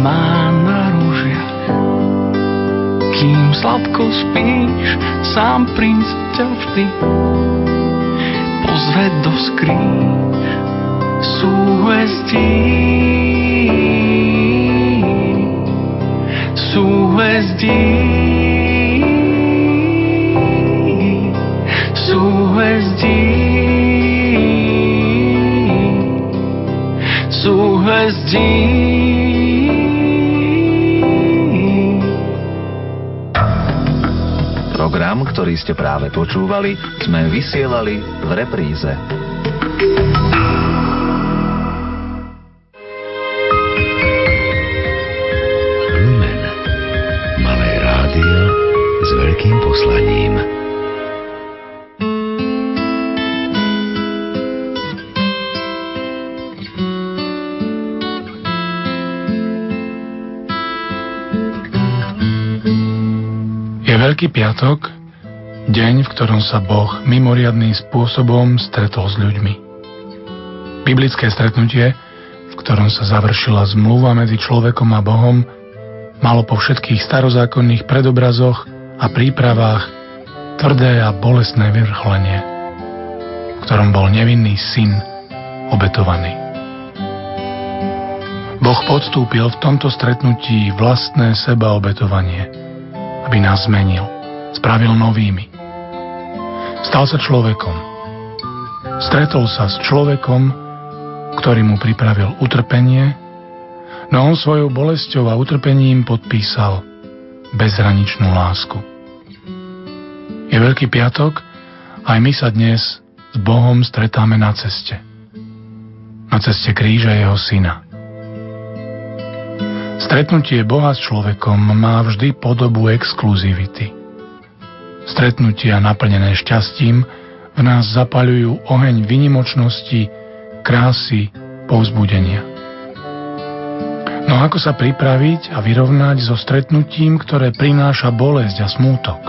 má na rúžiach. Kým sladko spíš, sám princ ťa vždy pozve do skríň súhvezdí. Súhvezdí. Súhvezdí. Súhvezdí. Program, ktorý ste práve počúvali, sme vysielali v repríze. Veľký piatok, deň, v ktorom sa Boh mimoriadným spôsobom stretol s ľuďmi. Biblické stretnutie, v ktorom sa završila zmluva medzi človekom a Bohom, malo po všetkých starozákonných predobrazoch a prípravách tvrdé a bolestné vrcholenie, v ktorom bol nevinný syn obetovaný. Boh podstúpil v tomto stretnutí vlastné seba obetovanie – aby nás zmenil, spravil novými. Stal sa človekom. Stretol sa s človekom, ktorý mu pripravil utrpenie, no on svojou bolesťou a utrpením podpísal bezhraničnú lásku. Je Veľký piatok, aj my sa dnes s Bohom stretáme na ceste. Na ceste kríža jeho syna. Stretnutie Boha s človekom má vždy podobu exkluzivity. Stretnutia naplnené šťastím v nás zapaľujú oheň vynimočnosti, krásy, povzbudenia. No ako sa pripraviť a vyrovnať so stretnutím, ktoré prináša bolesť a smútok?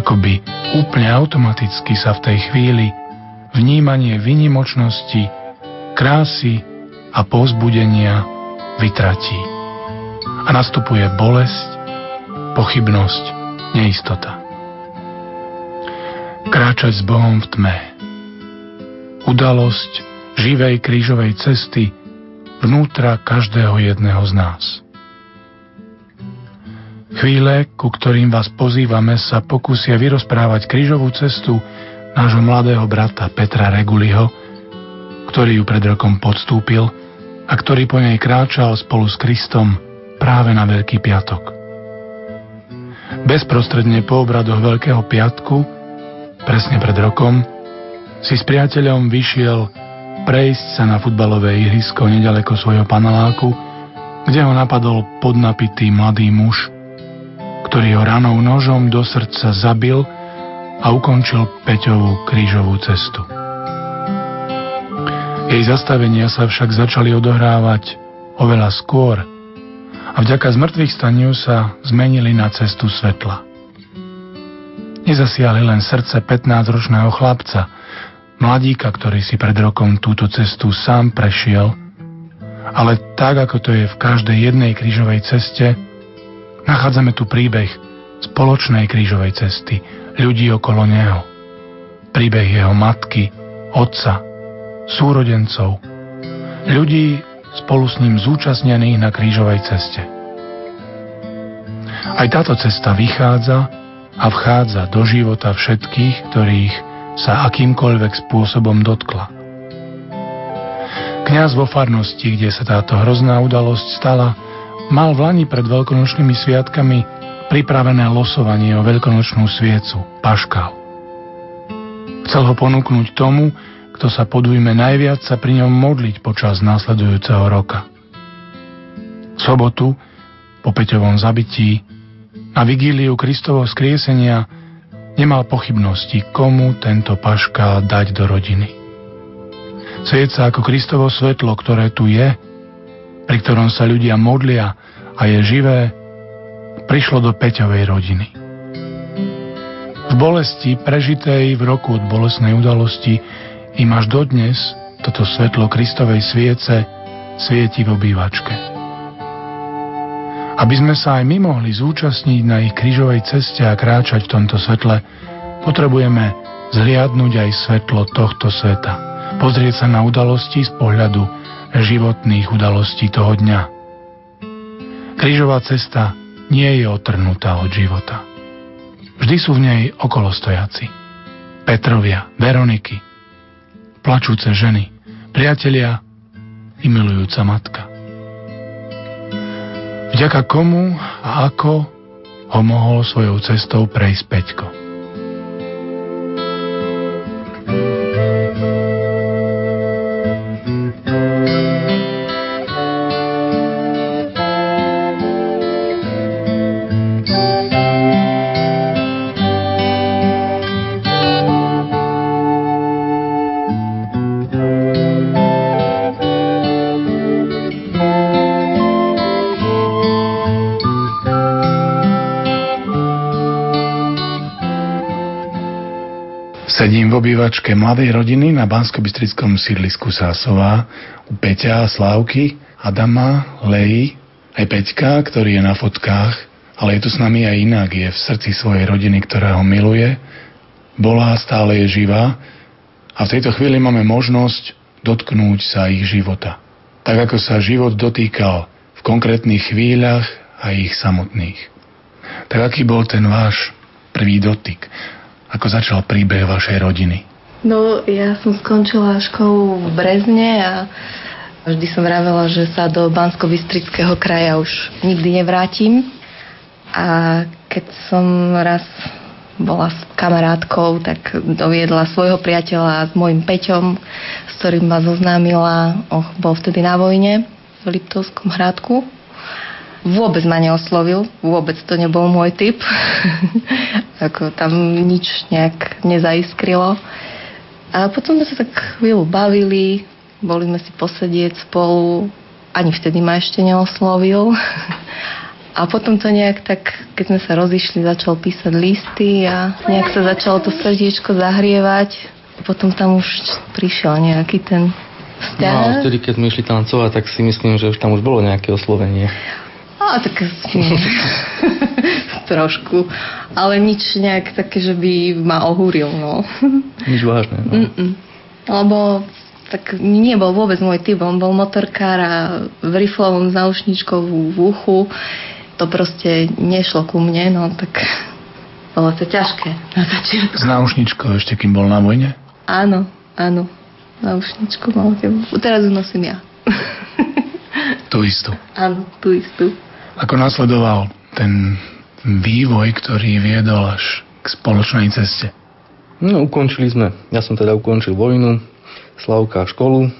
Akoby úplne automaticky sa v tej chvíli vnímanie vynimočnosti, krásy a povzbudenia vytratí a nastupuje bolesť, pochybnosť, neistota. Kráčať s Bohom v tme. Udalosť živej krížovej cesty vnútra každého jedného z nás. Chvíle, ku ktorým vás pozývame, sa pokúsia vyrozprávať krížovú cestu nášho mladého brata Petra Reguliho, ktorý ju pred rokom podstúpil a ktorý po nej kráčal spolu s Kristom práve na Veľký piatok. Bezprostredne po obradoch Veľkého piatku, presne pred rokom, si s priateľom vyšiel prejsť sa na futbalové ihrisko nedaleko svojho paneláku, kde ho napadol podnapitý mladý muž, ktorý ho ranou nožom do srdca zabil a ukončil Peťovú krížovú cestu. Jej zastavenia sa však začali odohrávať oveľa skôr a vďaka zmrtvých staniu sa zmenili na cestu svetla. Nezasiahli len srdce 15-ročného chlapca, mladíka, ktorý si pred rokom túto cestu sám prešiel, ale tak, ako to je v každej jednej krížovej ceste, nachádzame tu príbeh spoločnej krížovej cesty, ľudí okolo neho. Príbeh jeho matky, otca, súrodencov, ľudí spolu s ním zúčastnených na krížovej ceste. Aj táto cesta vychádza a vchádza do života všetkých, ktorých sa akýmkoľvek spôsobom dotkla. Kňaz vo farnosti, kde sa táto hrozná udalosť stala, mal v Lani pred veľkonočnými sviatkami pripravené losovanie o veľkonočnú sviecu, paškal. Chcel ho ponúknuť tomu, kto sa podujme najviac sa pri ňom modliť počas následujúceho roka. V sobotu, po Peťovom zabití, na vigíliu Kristovo skriesenia nemal pochybnosti, komu tento paška dať do rodiny. Svieca ako Kristovo svetlo, ktoré tu je, pri ktorom sa ľudia modlia a je živé, prišlo do Peťovej rodiny. V bolesti prežitej v roku od bolesnej udalosti im až dodnes toto svetlo Kristovej sviece svieti v obývačke. Aby sme sa aj my mohli zúčastniť na ich krížovej ceste a kráčať v tomto svetle, potrebujeme zliadnúť aj svetlo tohto sveta. Pozrieť sa na udalosti z pohľadu životných udalostí toho dňa. Krížová cesta nie je otrhnutá od života. Vždy sú v nej okolostojaci. Petrovia, Veroniky, plačúce ženy, priatelia i milujúca matka. Vďaka komu a ako ho mohol svojou cestou prejsť Peťko. Obývačke mladej rodiny na bansko sídlisku Sásová u Peťa Slávky, Adama, Leji, aj Peťka, ktorý je na fotkách, ale je tu s nami aj inak, je v srdci svojej rodiny, ktorá ho miluje, bola stále je živá a v tejto chvíli máme možnosť dotknúť sa ich života. Tak ako sa život dotýkal v konkrétnych chvíľach a ich samotných. Tak aký bol ten váš prvý dotyk? Ako začal príbeh vašej rodiny? No, ja som skončila školu v Brezne a vždy som vravela, že sa do bansko bystrického kraja už nikdy nevrátim. A keď som raz bola s kamarátkou, tak doviedla svojho priateľa s môjim Peťom, s ktorým ma zoznámila, oh, bol vtedy na vojne v Liptovskom hradku vôbec ma neoslovil, vôbec to nebol môj typ. Ako tam nič nejak nezaiskrilo. A potom sme sa tak chvíľu bavili, boli sme si posedieť spolu, ani vtedy ma ešte neoslovil. A potom to nejak tak, keď sme sa rozišli, začal písať listy a nejak sa začalo to srdiečko zahrievať. Potom tam už prišiel nejaký ten vzťah. No a vtedy, keď sme išli tancovať, tak si myslím, že už tam už bolo nejaké oslovenie. A tak trošku. Ale nič nejak také, že by ma ohúril. No. Nič vážne. No. Mm-mm. Lebo tak nebol vôbec môj typ. On bol motorkár a v riflovom s náušničkou v uchu. To proste nešlo ku mne, no tak bolo to ťažké na začiatku. S náušničkou ešte, kým bol na vojne? Áno, áno. Náušničku mal Teraz ju nosím ja. Tú istú. Áno, tú istú. Ako nasledoval ten vývoj, ktorý viedol až k spoločnej ceste? No, ukončili sme. Ja som teda ukončil vojnu, Slavka školu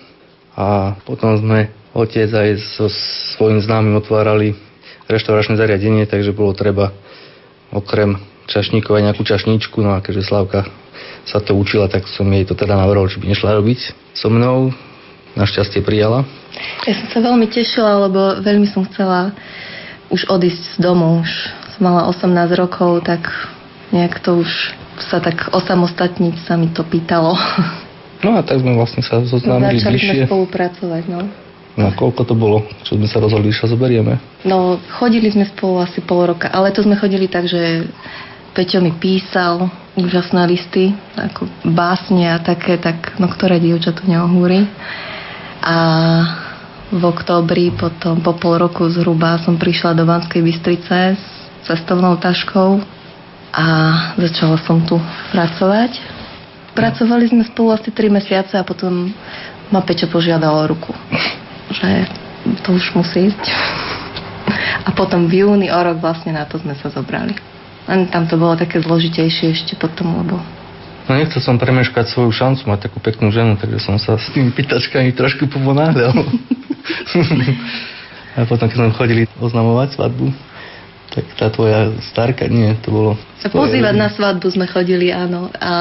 a potom sme otec aj so svojím známym otvárali reštauračné zariadenie, takže bolo treba okrem čašníkov aj nejakú čašníčku, no a keďže Slavka sa to učila, tak som jej to teda navrhol, či by nešla robiť so mnou. Našťastie prijala. Ja som sa veľmi tešila, lebo veľmi som chcela už odísť z domu. Už som mala 18 rokov, tak nejak to už sa tak osamostatniť sa mi to pýtalo. No a tak sme vlastne sa zoznámili Začali bližšie. sme spolupracovať, no. No koľko to bolo, čo sme sa rozhodli, že sa zoberieme? No, chodili sme spolu asi pol roka, ale to sme chodili tak, že Peťo mi písal úžasné listy, ako básne a také, tak no ktoré dievča tu neohúri. A v októbri, potom po pol roku zhruba som prišla do Banskej Bystrice s cestovnou taškou a začala som tu pracovať. Pracovali sme spolu asi 3 mesiace a potom ma Peťo požiadal o ruku, že to už musí ísť. A potom v júni o rok vlastne na to sme sa zobrali. Len tam to bolo také zložitejšie ešte potom, lebo No nechcel som premeškať svoju šancu mať takú peknú ženu, takže som sa s tými pýtačkami trošku povonáhľal. a potom, keď sme chodili oznamovať svadbu, tak tá tvoja starka, nie, to bolo... Pozývať na svadbu sme chodili, áno. A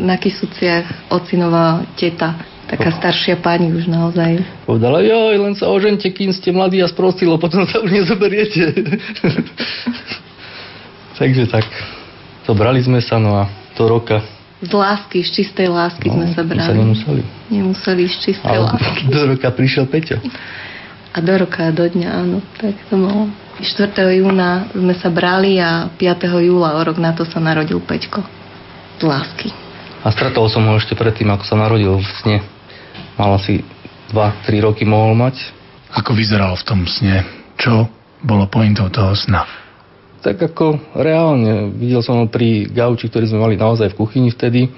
na Kisuciach ocinová teta, taká staršia pani už naozaj. Povedala, joj, len sa ožente, kým ste mladí a sprostí, lebo potom sa už nezoberiete. Takže tak, zobrali sme sa, no a to roka z lásky, z čistej lásky no, sme sa brali. sa nemuseli. Nemuseli z čistej Ale lásky. do roka prišiel Peťo. A do roka, do dňa, áno, tak to bolo. 4. júna sme sa brali a 5. júla o rok na to sa narodil Peťko. Z lásky. A stretol som ho ešte predtým, ako sa narodil v sne. Mal asi 2-3 roky mohol mať. Ako vyzeral v tom sne? Čo bolo pointou toho sna? Tak ako reálne, videl som ho pri gauči, ktorý sme mali naozaj v kuchyni vtedy,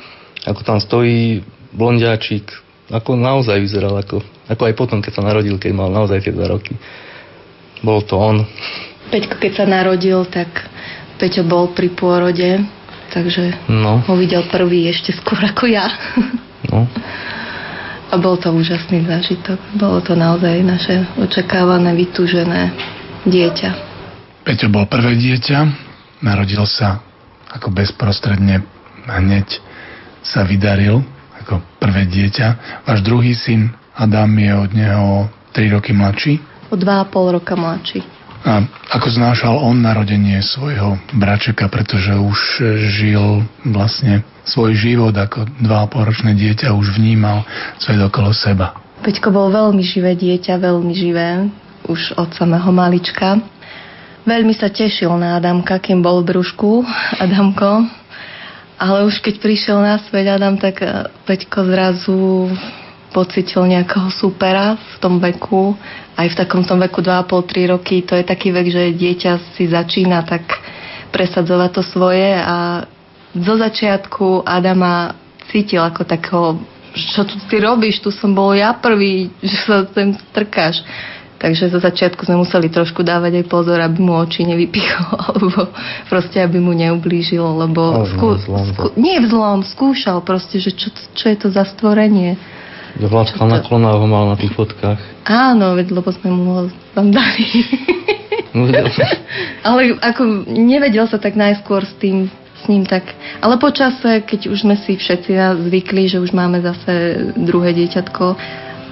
ako tam stojí blondiačik, ako naozaj vyzeral, ako, ako aj potom, keď sa narodil, keď mal naozaj tie dva roky. Bol to on. Peťko, keď sa narodil, tak Peťo bol pri pôrode, takže No, ho videl prvý ešte skôr ako ja. no. A bol to úžasný zážitok. Bolo to naozaj naše očakávané, vytúžené dieťa. Peťo bol prvé dieťa, narodil sa ako bezprostredne hneď sa vydaril ako prvé dieťa. Váš druhý syn Adam je od neho 3 roky mladší. O dva a pol roka mladší. A ako znášal on narodenie svojho bračeka, pretože už žil vlastne svoj život ako 2,5 ročné dieťa, už vnímal svet okolo seba. Peťko bol veľmi živé dieťa, veľmi živé, už od samého malička. Veľmi sa tešil na Adamka, kým bol v brúšku Adamko. Ale už keď prišiel na svet Adam, tak eh, Peťko zrazu pocitil nejakého supera v tom veku. Aj v takom tom veku 2,5-3 roky. To je taký vek, že dieťa si začína tak presadzovať to svoje a zo začiatku Adama cítil ako takého, čo tu ty robíš, tu som bol ja prvý, že sa sem strkáš. Takže zo začiatku sme museli trošku dávať aj pozor, aby mu oči nevypichol, alebo proste, aby mu neublížil, lebo zlom to- nie v zlom, skúšal proste, že čo, čo je to za stvorenie. Hladkal na klona ho mal na tých fotkách. Áno, veď, lebo sme mu ho tam dali. No, ale ako nevedel sa tak najskôr s tým s ním tak. Ale počase, keď už sme si všetci zvykli, že už máme zase druhé dieťatko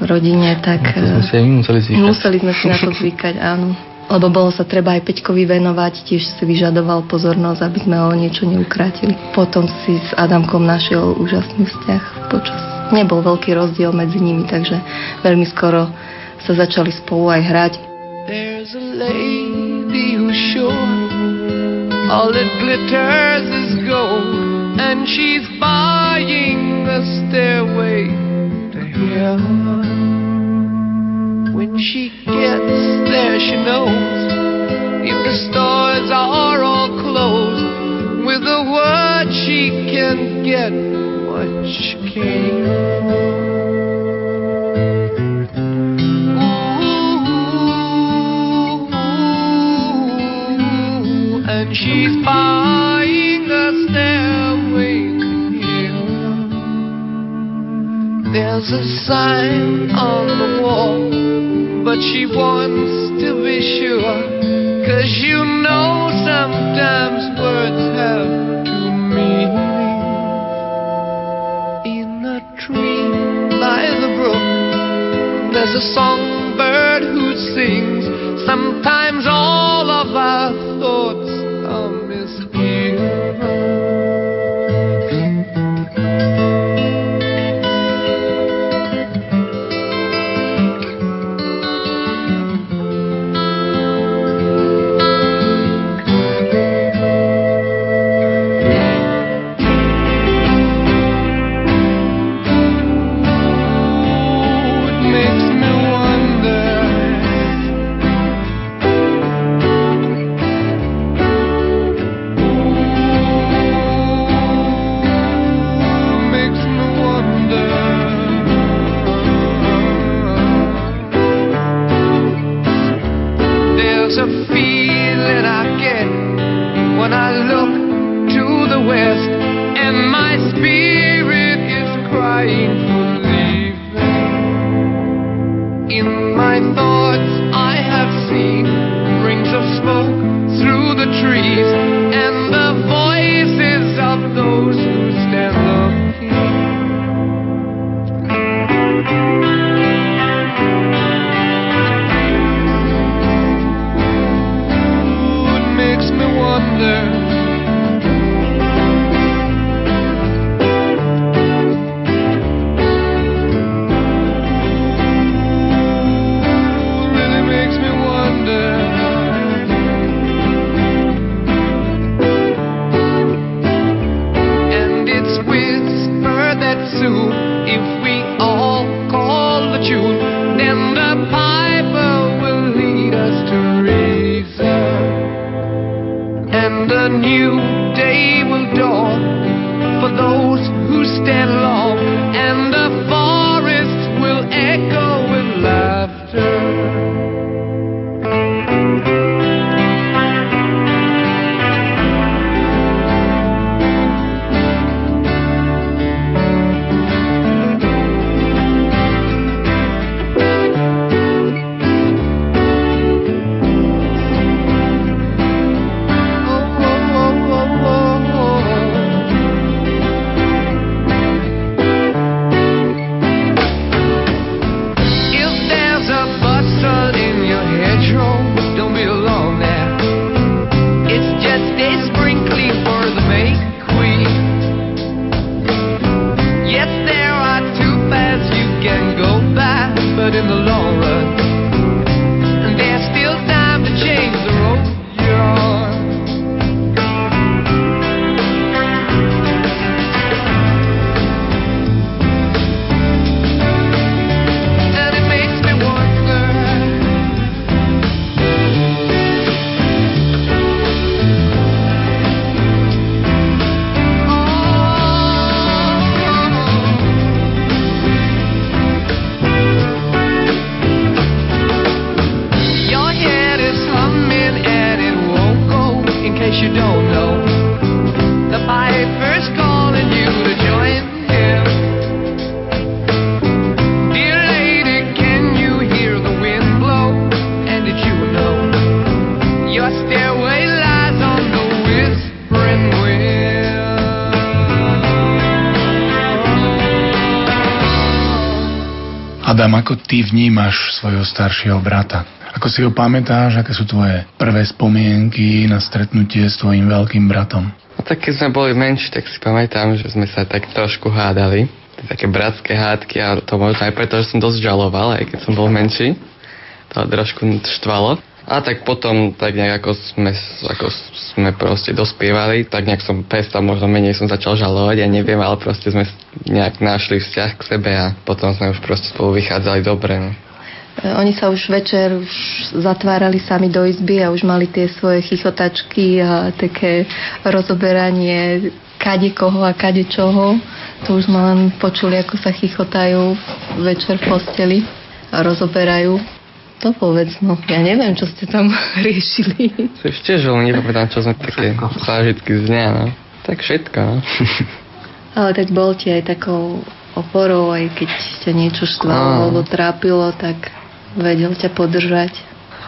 v rodine, tak to sme si aj my museli zvykať. museli sme si na to zvykať, áno. Lebo bolo sa treba aj Peťkovi venovať, tiež si vyžadoval pozornosť, aby sme ho niečo neukrátili. Potom si s Adamkom našiel úžasný vzťah počas. Nebol veľký rozdiel medzi nimi, takže veľmi skoro sa začali spolu aj hrať. There's a lady who's sure all that glitters is gold, and she's buying a stairway to heaven. When she gets there, she knows if the stores are all closed, with a word she can get what she came Ooh, and she's buying a stairway to heaven. There's a sign on the wall, but she wants to be sure. Cause you know sometimes words have meanings. In a tree by the brook, there's a songbird who sings. Sometimes all of our thoughts are misgiven. Ako ty vnímaš svojho staršieho brata? Ako si ho pamätáš, aké sú tvoje prvé spomienky na stretnutie s tvojim veľkým bratom? No tak keď sme boli menší, tak si pamätám, že sme sa tak trošku hádali. Také bratské hádky a to možno aj preto, že som dosť žaloval, aj keď som bol menší. To trošku štvalo. A tak potom, tak nejak ako sme, ako sme proste dospievali, tak nejak som prestal, možno menej som začal žalovať, ja neviem, ale proste sme nejak našli vzťah k sebe a potom sme už proste spolu vychádzali dobre. No. E, Oni sa už večer už zatvárali sami do izby a už mali tie svoje chichotačky a také rozoberanie kade koho a kade čoho. To už sme len počuli, ako sa chichotajú večer v posteli a rozoberajú. To povedz, no. Ja neviem, čo ste tam riešili. To ešte, že len nepamätám, čo sme také zážitky z dňa, no. Tak všetko, no. Ale tak bol ti aj takou oporou, aj keď ťa niečo štvalo alebo trápilo, tak vedel ťa podržať.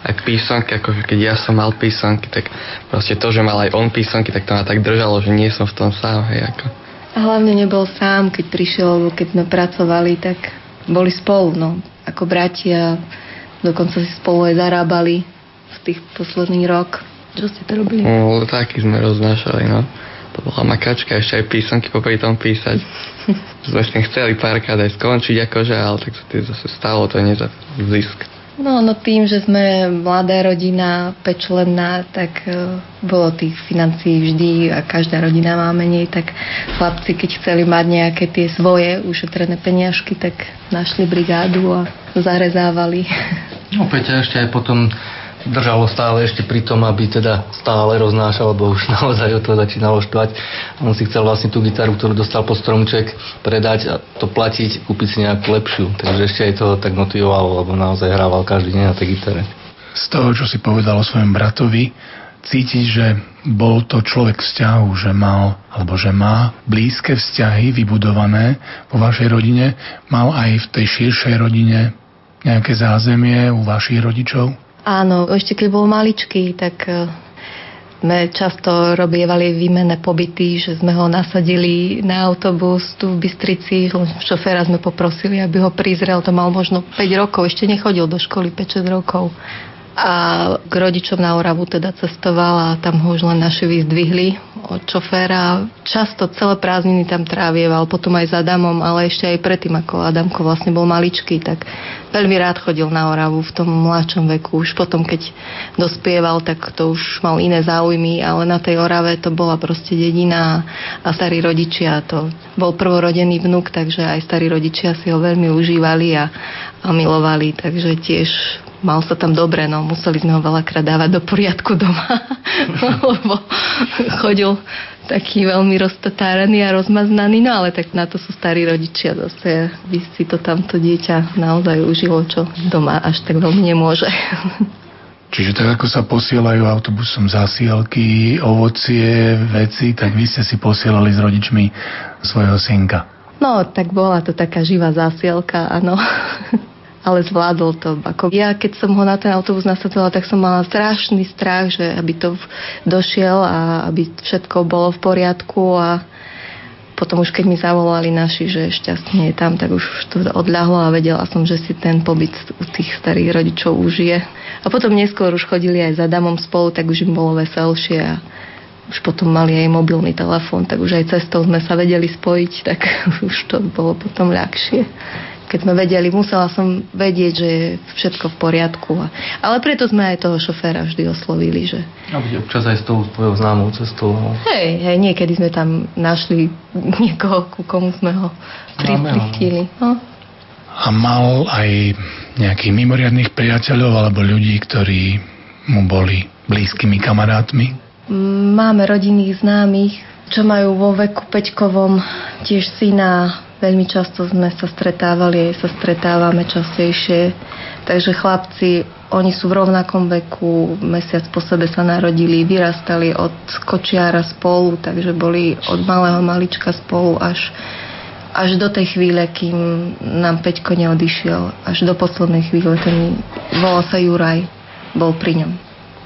aj písomky, akože keď ja som mal písomky, tak proste to, že mal aj on písomky, tak to ma tak držalo, že nie som v tom sám, hej, ako. A hlavne nebol sám, keď prišiel, lebo keď sme pracovali, tak boli spolu, no, ako bratia. Dokonca si spolu aj zarábali v tých posledný rok. Čo ste to robili? No, taký sme roznášali, no. To bola makačka, ešte aj písomky popri tom písať. sme s tým chceli párkrát aj skončiť, akože, ale tak sa to zase stalo, to nie za zisk. No, no tým, že sme mladá rodina, pečlenná, tak e, bolo tých financií vždy a každá rodina má menej, tak chlapci, keď chceli mať nejaké tie svoje ušetrené peniažky, tak našli brigádu a zarezávali. No Peťa ešte aj potom držalo stále ešte pri tom, aby teda stále roznášal, lebo už naozaj o to začínalo štvať. On si chcel vlastne tú gitaru, ktorú dostal po stromček, predať a to platiť, kúpiť si nejakú lepšiu. Takže ešte aj to tak motivovalo, lebo naozaj hrával každý deň na tej gitare. Z toho, čo si povedal o svojom bratovi, cítiť, že bol to človek vzťahu, že mal, alebo že má blízke vzťahy vybudované vo vašej rodine, mal aj v tej širšej rodine nejaké zázemie u vašich rodičov? Áno, ešte keď bol maličký, tak e, sme často robievali výmenné pobyty, že sme ho nasadili na autobus tu v Bystrici. Šoféra sme poprosili, aby ho prizrel. To mal možno 5 rokov, ešte nechodil do školy 5-6 rokov. A k rodičom na Oravu teda cestoval a tam ho už len naši vyzdvihli od šoféra. Často celé prázdniny tam trávieval, potom aj s Adamom, ale ešte aj predtým, ako Adamko vlastne bol maličký, tak veľmi rád chodil na Oravu v tom mladšom veku. Už potom, keď dospieval, tak to už mal iné záujmy, ale na tej Orave to bola proste dedina a starí rodičia. To bol prvorodený vnuk, takže aj starí rodičia si ho veľmi užívali a, a milovali, takže tiež mal sa tam dobre, no museli sme ho veľakrát dávať do poriadku doma, lebo chodil taký veľmi roztatáraný a rozmaznaný, no ale tak na to sú starí rodičia zase, by si to tamto dieťa naozaj užilo, čo doma až tak veľmi nemôže. Čiže tak ako sa posielajú autobusom zásielky, ovocie, veci, tak vy ste si posielali s rodičmi svojho synka. No, tak bola to taká živá zásielka, áno. Ale zvládol to. Ako ja, keď som ho na ten autobus nasadzala, tak som mala strašný strach, že aby to došiel a aby všetko bolo v poriadku a potom už keď mi zavolali naši, že šťastne je tam, tak už to odľahlo a vedela som, že si ten pobyt u tých starých rodičov užije. A potom neskôr už chodili aj za damom spolu, tak už im bolo veselšie a už potom mali aj mobilný telefón, tak už aj cestou sme sa vedeli spojiť, tak už to bolo potom ľahšie keď sme vedeli, musela som vedieť, že je všetko v poriadku. Ale preto sme aj toho šoféra vždy oslovili, že... A bude občas aj s tou tvojou známou cestou. No. Hej, hej, niekedy sme tam našli niekoho, ku komu sme ho prichtili. No. A mal aj nejakých mimoriadných priateľov alebo ľudí, ktorí mu boli blízkymi kamarátmi? Máme rodinných známych, čo majú vo veku Peťkovom tiež syna Veľmi často sme sa stretávali, aj sa stretávame častejšie. Takže chlapci, oni sú v rovnakom veku, mesiac po sebe sa narodili, vyrastali od kočiara spolu, takže boli od malého malička spolu až, až do tej chvíle, kým nám Peťko neodišiel. Až do poslednej chvíle. Ten volal sa Juraj, bol pri ňom.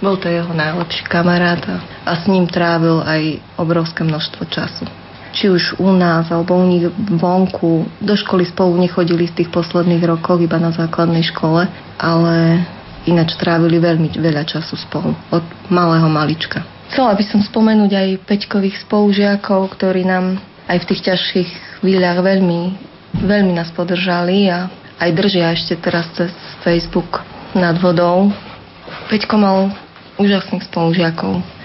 Bol to jeho najlepší kamarát a s ním trávil aj obrovské množstvo času či už u nás alebo u nich vonku. Do školy spolu nechodili z tých posledných rokov, iba na základnej škole, ale ináč trávili veľmi veľa času spolu, od malého malička. Chcela by som spomenúť aj Peťkových spolužiakov, ktorí nám aj v tých ťažších chvíľach veľmi, veľmi nás podržali a aj držia ešte teraz cez Facebook nad vodou. Peťko mal úžasných spolužiakov.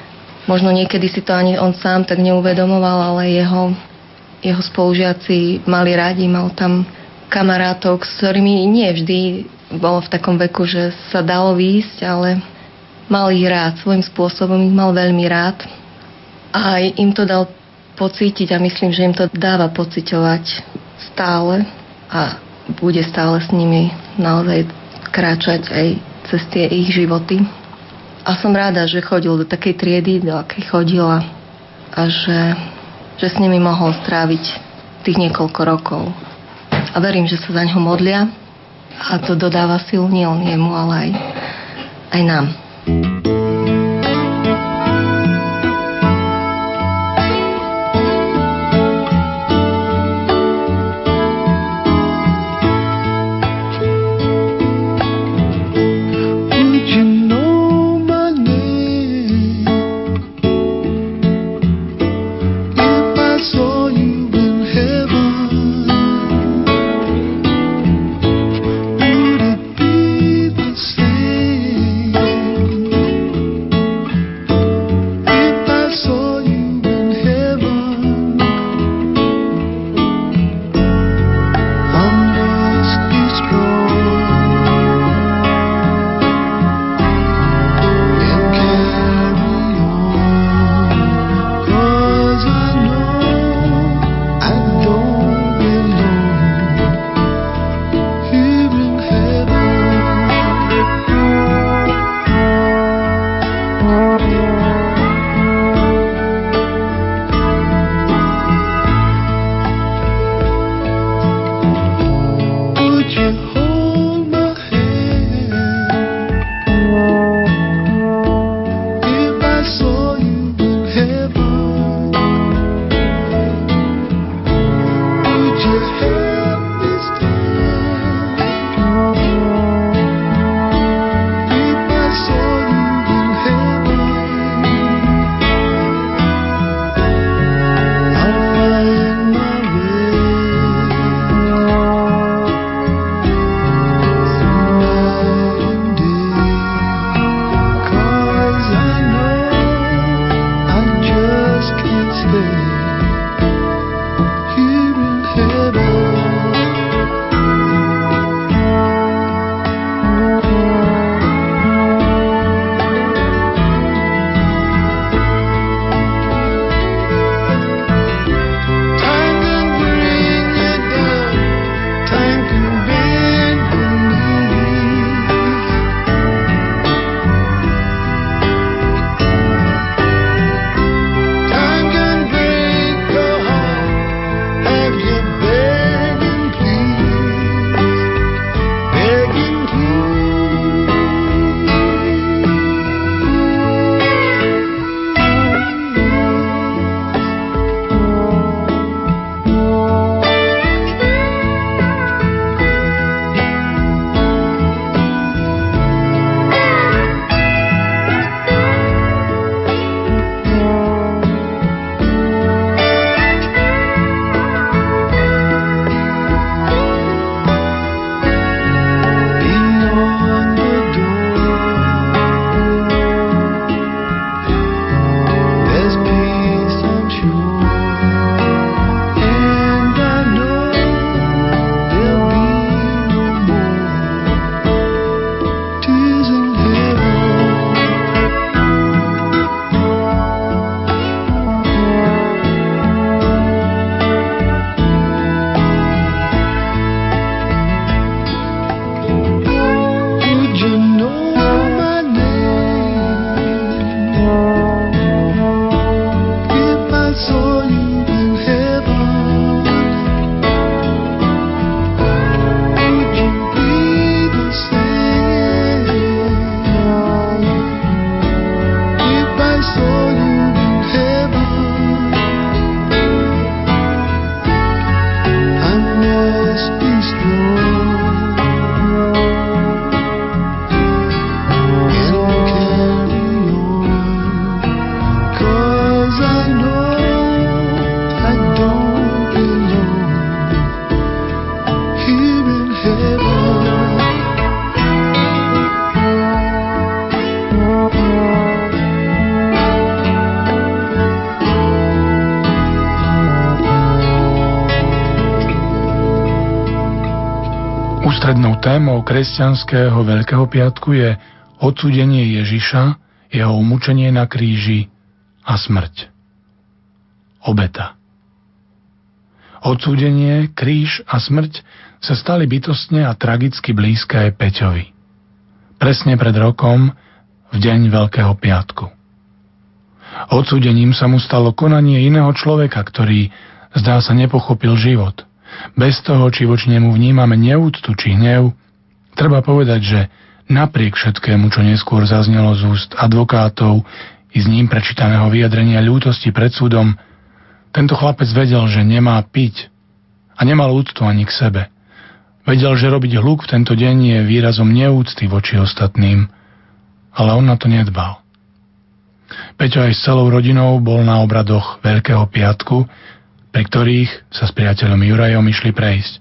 Možno niekedy si to ani on sám tak neuvedomoval, ale jeho, jeho spolužiaci mali radi, mal tam kamarátov, s ktorými nie vždy bolo v takom veku, že sa dalo výjsť, ale mal ich rád, svojím spôsobom ich mal veľmi rád. A im to dal pocítiť a myslím, že im to dáva pociťovať stále a bude stále s nimi naozaj kráčať aj cez tie ich životy. A som rada, že chodil do takej triedy, do akej chodila a že, že s nimi mohol stráviť tých niekoľko rokov. A verím, že sa za ňo modlia a to dodáva sil nielen jemu, ale aj, aj nám. Ústrednou kresťanského Veľkého piatku je odsúdenie Ježiša, jeho umúčenie na kríži a smrť. Obeta. Odsúdenie, kríž a smrť sa stali bytostne a tragicky blízke aj Peťovi. Presne pred rokom, v deň Veľkého piatku. Odsúdením sa mu stalo konanie iného človeka, ktorý, zdá sa, nepochopil život. Bez toho, či voči nemu vnímame neúctu či hnev, treba povedať, že napriek všetkému, čo neskôr zaznelo z úst advokátov i z ním prečítaného vyjadrenia ľútosti pred súdom, tento chlapec vedel, že nemá piť a nemal úctu ani k sebe. Vedel, že robiť hluk v tento deň je výrazom neúcty voči ostatným, ale on na to nedbal. Peťo aj s celou rodinou bol na obradoch Veľkého piatku, pri ktorých sa s priateľom Jurajom išli prejsť.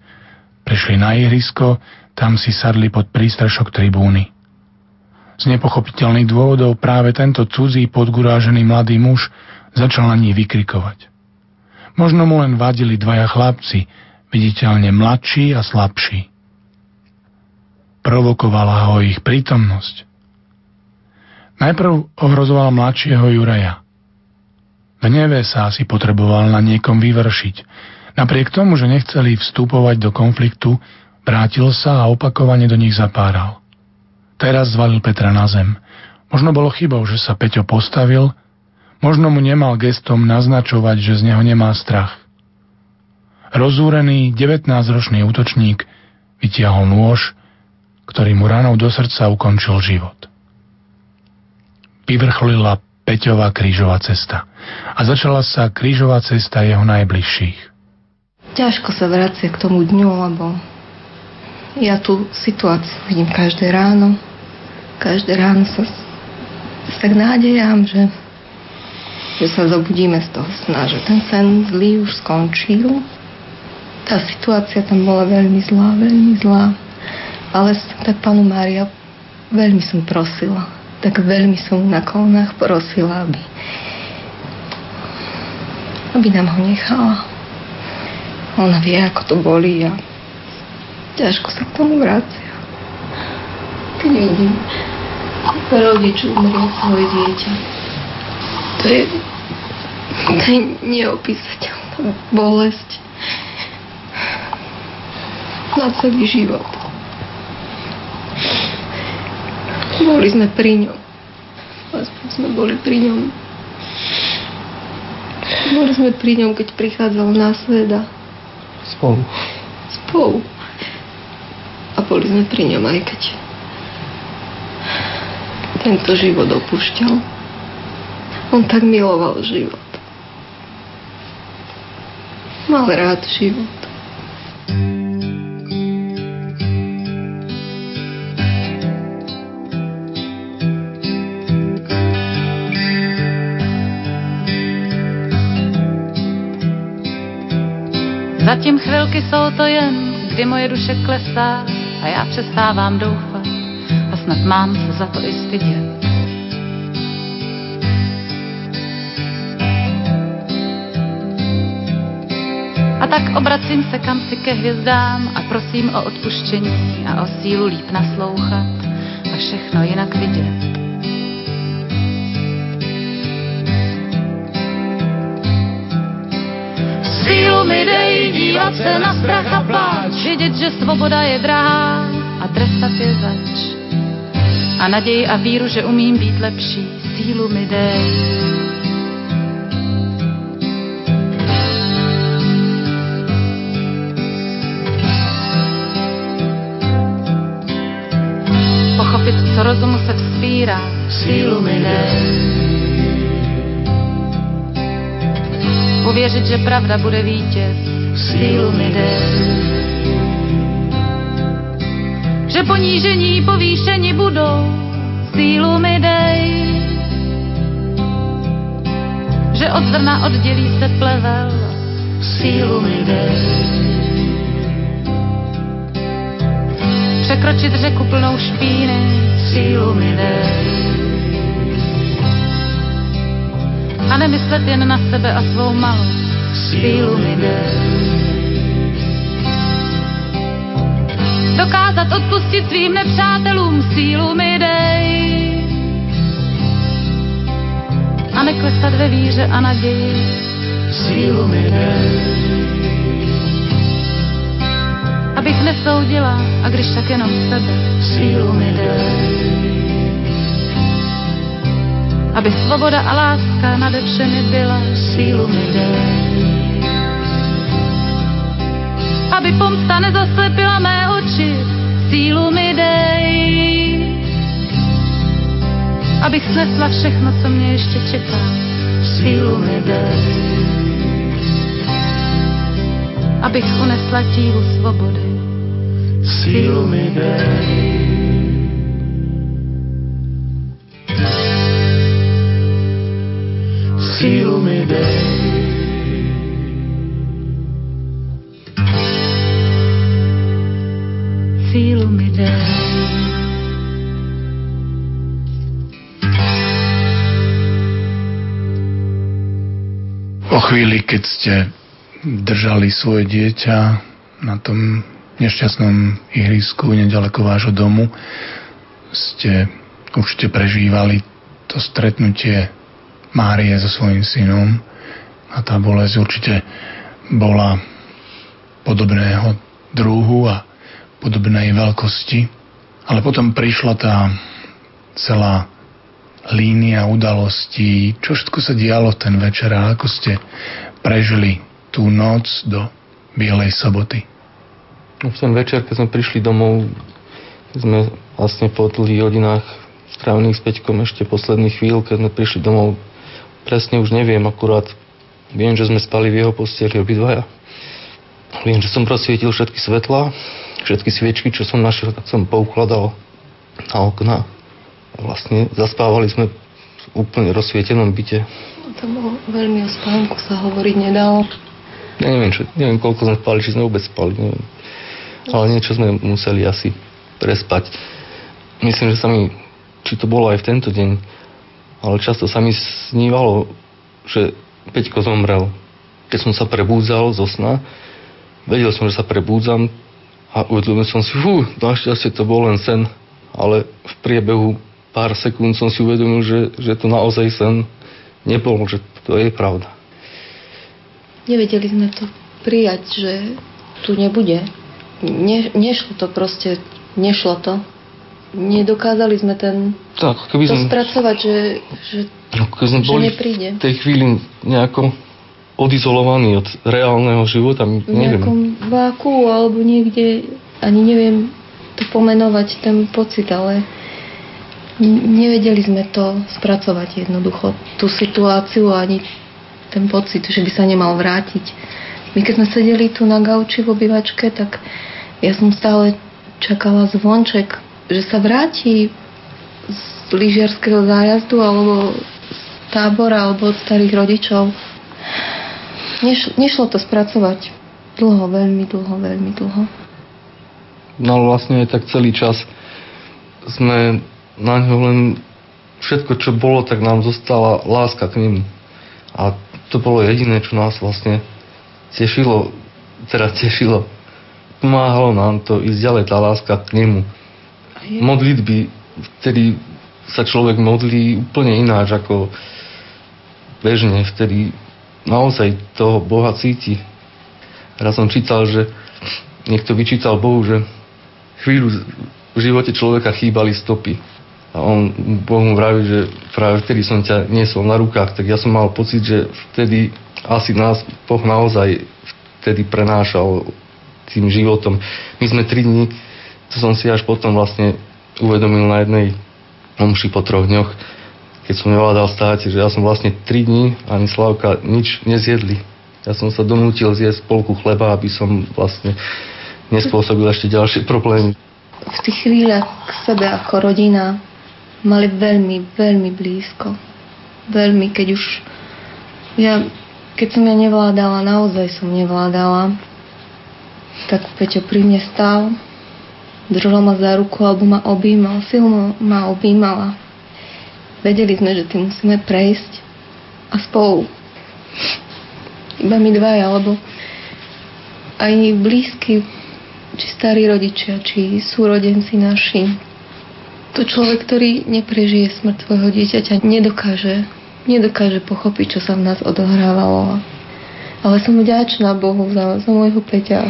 Prišli na ihrisko, tam si sadli pod prístrešok tribúny. Z nepochopiteľných dôvodov práve tento cudzí podgurážený mladý muž začal na nich vykrikovať. Možno mu len vadili dvaja chlapci, viditeľne mladší a slabší. Provokovala ho ich prítomnosť. Najprv ohrozoval mladšieho Juraja. V neve sa asi potreboval na niekom vyvršiť. Napriek tomu, že nechceli vstupovať do konfliktu, vrátil sa a opakovane do nich zapáral. Teraz zvalil Petra na zem. Možno bolo chybou, že sa Peťo postavil Možno mu nemal gestom naznačovať, že z neho nemá strach. Rozúrený 19-ročný útočník vytiahol nôž, ktorý mu ranou do srdca ukončil život. Vyvrcholila Peťová krížová cesta a začala sa krížová cesta jeho najbližších. Ťažko sa vracia k tomu dňu, lebo ja tú situáciu vidím každé ráno. Každé ráno sa tak nádejam, že že sa zobudíme z toho sna, že ten sen zlý už skončil. Tá situácia tam bola veľmi zlá, veľmi zlá. Ale tak panu Mária veľmi som prosila. Tak veľmi som na kolnách prosila, aby aby nám ho nechala. Ona vie, ako to boli a ťažko sa k tomu vracia. Keď vidím, rodič umrie svoje dieťa. To je to je neopísateľná bolesť na celý život. Boli sme pri ňom. Aspoň sme boli pri ňom. Boli sme pri ňom, keď prichádzal na sveda. Spolu. Spolu. Boli sme pri ňom aj keď tento život opúšťal. On tak miloval život. Mal rád život. Zatím chvilky jsou to jen, kdy moje duše klesá a já přestávám doufat a snad mám se za to i stydět. A tak obracím se kam si ke hvězdám a prosím o odpuštění a o sílu líp naslouchat a všechno jinak vidět. Sílu mi dej dívat se na strach a pláč, vědět, že svoboda je drahá a trestat je zač. A naději a víru, že umím být lepší, sílu mi dej. Uvěřit, že pravda bude vítěz, sílu mi dej. Že ponížení povýšení budou, sílu mi dej. Že od zrna oddělí se plevel, sílu mi dej překročit řeku plnou špíny, sílu mi dej. A nemyslet jen na sebe a svou malost, sílu mi dej. Dokázat odpustit svým nepřátelům sílu mi dej. A neklesat ve víře a naději. Sílu mi dej. Abych nesoudila, a když tak jenom sebe. Sílu mi dej. Aby svoboda a láska nade všemi byla. Sílu mi dej aby pomsta nezaslepila mé oči, sílu mi dej. Abych snesla všechno, co mě ještě čeká, sílu mi dej. Abych unesla tíhu svobody, sílu mi dej. Sílu mi dej. Sílu mi dej. O chvíli, keď ste držali svoje dieťa na tom nešťastnom ihrisku nedaleko vášho domu, ste určite prežívali to stretnutie Márie so svojím synom a tá bolesť určite bola podobného druhu a podobnej veľkosti, ale potom prišla tá celá línia udalostí, čo všetko sa dialo ten večer a ako ste prežili tú noc do Bielej soboty. No, v ten večer, keď sme prišli domov, sme vlastne po dlhých hodinách strávených s Peťkom ešte posledných chvíľ, keď sme prišli domov, presne už neviem, akurát viem, že sme spali v jeho posteli obidvaja. Viem, že som prosvietil všetky svetla, Všetky sviečky, čo som našiel, tak som poukladal na okna. A vlastne zaspávali sme v úplne rozsvietenom byte. To bolo veľmi o spánku sa hovoriť nedalo. Ja neviem, čo, neviem, koľko sme spali, či sme vôbec spali, neviem. Ale niečo sme museli asi prespať. Myslím, že sa mi, či to bolo aj v tento deň, ale často sa mi snívalo, že Peťko zomrel. Keď som sa prebúdzal zo sna, vedel som, že sa prebúdzam, a uvedomil som si, fú, našťastie to bol len sen, ale v priebehu pár sekúnd som si uvedomil, že, že to naozaj sen nebol, že to je pravda. Nevedeli sme to prijať, že tu nebude. Ne, nešlo to proste, nešlo to. Nedokázali sme ten, tak, keby to sme, spracovať, že, že, no, keby sme že boli nepríde. v tej chvíli nejako odizolovaný od reálneho života, v neviem. nejakom váku alebo niekde, ani neviem to pomenovať, ten pocit, ale nevedeli sme to spracovať jednoducho, tú situáciu ani ten pocit, že by sa nemal vrátiť. My keď sme sedeli tu na gauči v obývačke, tak ja som stále čakala zvonček, že sa vráti z lyžiarského zájazdu alebo z tábora alebo od starých rodičov. Neš, nešlo to spracovať dlho, veľmi dlho, veľmi dlho. No ale vlastne aj tak celý čas sme na ňo len všetko, čo bolo, tak nám zostala láska k nemu. A to bolo jediné, čo nás vlastne tešilo, teda tešilo. Pomáhalo nám to ísť ďalej, tá láska k nemu. Modlitby, vtedy sa človek modlí úplne ináč ako bežne, vtedy naozaj toho Boha cíti. Raz som čítal, že niekto vyčítal Bohu, že chvíľu v živote človeka chýbali stopy. A on Bohu mu vraví, že práve vtedy som ťa niesol na rukách, tak ja som mal pocit, že vtedy asi nás Boh naozaj vtedy prenášal tým životom. My sme tri dní, to som si až potom vlastne uvedomil na jednej omši po troch dňoch, keď som nevládal stáť, že ja som vlastne 3 dní ani Slavka nič nezjedli. Ja som sa donútil zjesť polku chleba, aby som vlastne nespôsobil ešte ďalšie problémy. V tých chvíľach k sebe ako rodina mali veľmi, veľmi blízko. Veľmi, keď už ja, keď som ja nevládala, naozaj som nevládala, tak Peťo pri mne stál, držal ma za ruku alebo ma objímal, silno ma objímala Vedeli sme, že tým musíme prejsť a spolu. Iba my dvaja, alebo aj blízky či starí rodičia, či súrodenci naši. To človek, ktorý neprežije smrť svojho dieťaťa, nedokáže, nedokáže pochopiť, čo sa v nás odohrávalo. Ale som vďačná Bohu za, za môjho Peťa,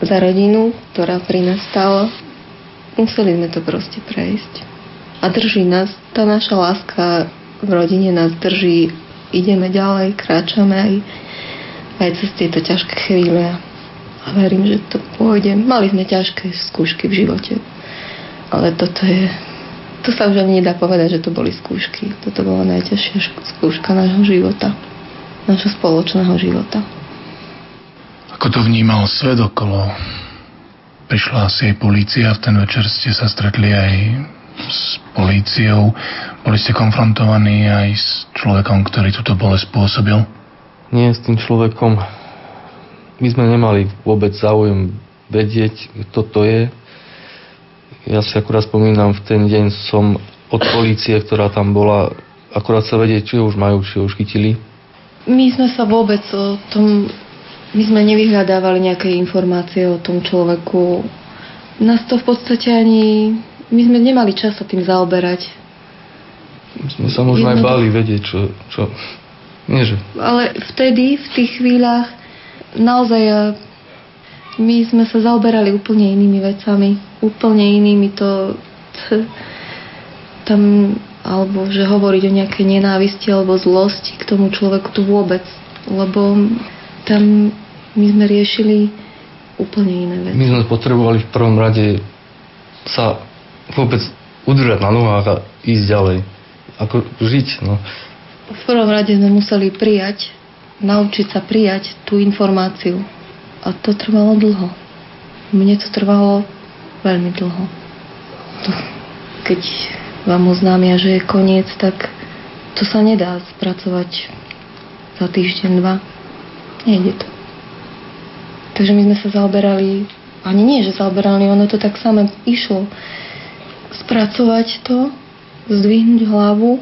za rodinu, ktorá pri nás stala. Museli sme to proste prejsť. A drží nás, tá naša láska v rodine nás drží. Ideme ďalej, kráčame aj, aj cez tieto ťažké chvíle. A verím, že to pôjde. Mali sme ťažké skúšky v živote. Ale toto je... To sa už ani nedá povedať, že to boli skúšky. Toto bola najťažšia skúška nášho života. Nášho spoločného života. Ako to vnímal svet okolo? Prišla asi aj polícia, v ten večer ste sa stretli aj s políciou. Boli ste konfrontovaní aj s človekom, ktorý túto bolesť spôsobil? Nie, s tým človekom my sme nemali vôbec záujem vedieť, kto to je. Ja si akurát spomínam, v ten deň som od polície, ktorá tam bola, akurát sa vedieť, či už majú, či už chytili. My sme sa vôbec o tom, my sme nevyhľadávali nejaké informácie o tom človeku. Nás to v podstate ani, my sme nemali čas sa tým zaoberať. My sme sa možno aj báli vedieť, čo, čo, nie že. Ale vtedy, v tých chvíľach, naozaj e, my sme sa zaoberali úplne inými vecami. Úplne inými to... Tam, alebo že hovoriť o nejakej nenávisti alebo zlosti k tomu človeku tu vôbec. Lebo tam my sme riešili úplne iné veci. My sme potrebovali v prvom rade sa vôbec udržať na nohách a ísť ďalej. Ako žiť, no. V prvom rade sme museli prijať naučiť sa prijať tú informáciu. A to trvalo dlho. Mne to trvalo veľmi dlho. Keď vám oznámia, že je koniec, tak to sa nedá spracovať za týždeň, dva. Nejde to. Takže my sme sa zaoberali, ani nie, že zaoberali, ono to tak samé išlo. Spracovať to, zdvihnúť hlavu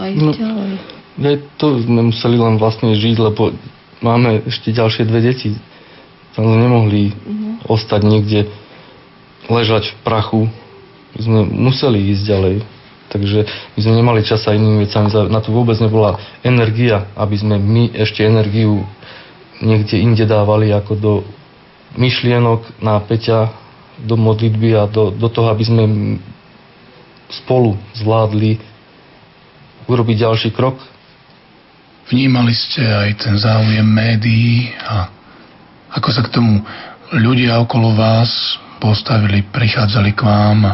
a ísť no, ďalej. Aj to sme museli len vlastne žiť, lebo máme ešte ďalšie dve deti. Tam sme nemohli mm-hmm. ostať niekde, ležať v prachu. My sme museli ísť ďalej. Takže my sme nemali čas aj inými vecami. Na to vôbec nebola energia, aby sme my ešte energiu niekde inde dávali ako do myšlienok na Peťa, do modlitby a do, do toho, aby sme spolu zvládli urobiť ďalší krok Vnímali ste aj ten záujem médií a ako sa k tomu ľudia okolo vás postavili, prichádzali k vám a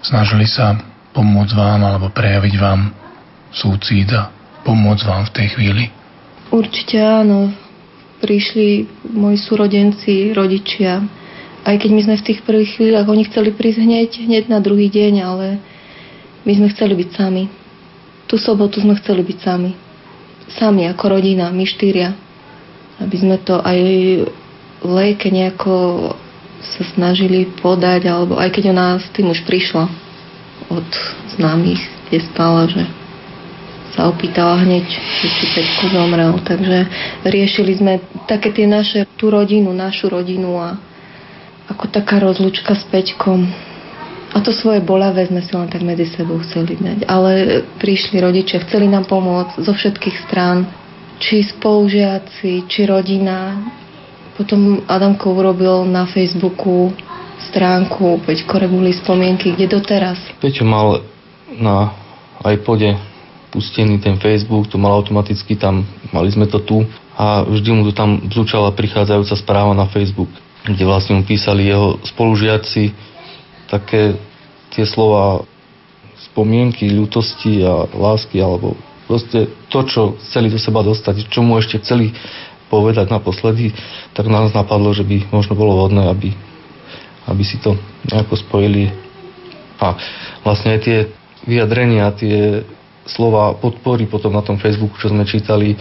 snažili sa pomôcť vám alebo prejaviť vám súcit a pomôcť vám v tej chvíli? Určite áno. Prišli moji súrodenci, rodičia. Aj keď my sme v tých prvých chvíľach, oni chceli prísť hneď, hneď na druhý deň, ale my sme chceli byť sami. Tú sobotu sme chceli byť sami sami ako rodina, my štyria. Aby sme to aj lejke nejako sa snažili podať, alebo aj keď ona s tým už prišla od známych, kde spala, že sa opýtala hneď, či Peťko zomrel. Takže riešili sme také tie naše, tú rodinu, našu rodinu a ako taká rozlučka s Peťkom a to svoje bolavé sme si len tak medzi sebou chceli dať. Ale prišli rodičia, chceli nám pomôcť zo všetkých strán. Či spolužiaci, či rodina. Potom Adamko urobil na Facebooku stránku Peťko Reguli spomienky, kde doteraz. Peťo mal na iPode pustený ten Facebook, to mal automaticky tam, mali sme to tu a vždy mu to tam zúčala prichádzajúca správa na Facebook, kde vlastne mu písali jeho spolužiaci, také tie slova spomienky, ľutosti a lásky, alebo proste to, čo chceli do seba dostať, čo mu ešte chceli povedať naposledy, tak nás napadlo, že by možno bolo vhodné, aby, aby si to nejako spojili. A vlastne aj tie vyjadrenia, tie slova podpory potom na tom Facebooku, čo sme čítali.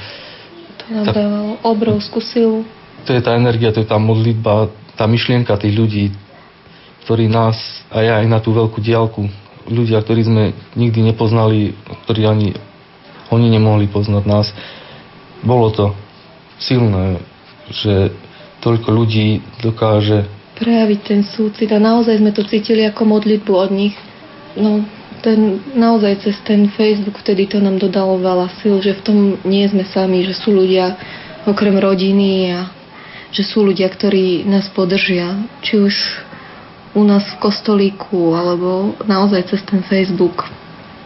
To nám tak, dávalo obrovskú silu. To je tá energia, to je tá modlitba, tá myšlienka tých ľudí, ktorí nás aj aj na tú veľkú diálku, ľudia, ktorí sme nikdy nepoznali, ktorí ani oni nemohli poznať nás, bolo to silné, že toľko ľudí dokáže prejaviť ten súcit a naozaj sme to cítili ako modlitbu od nich. No, ten, naozaj cez ten Facebook vtedy to nám dodalo veľa sil, že v tom nie sme sami, že sú ľudia okrem rodiny a že sú ľudia, ktorí nás podržia. Či už u nás v kostolíku alebo naozaj cez ten Facebook.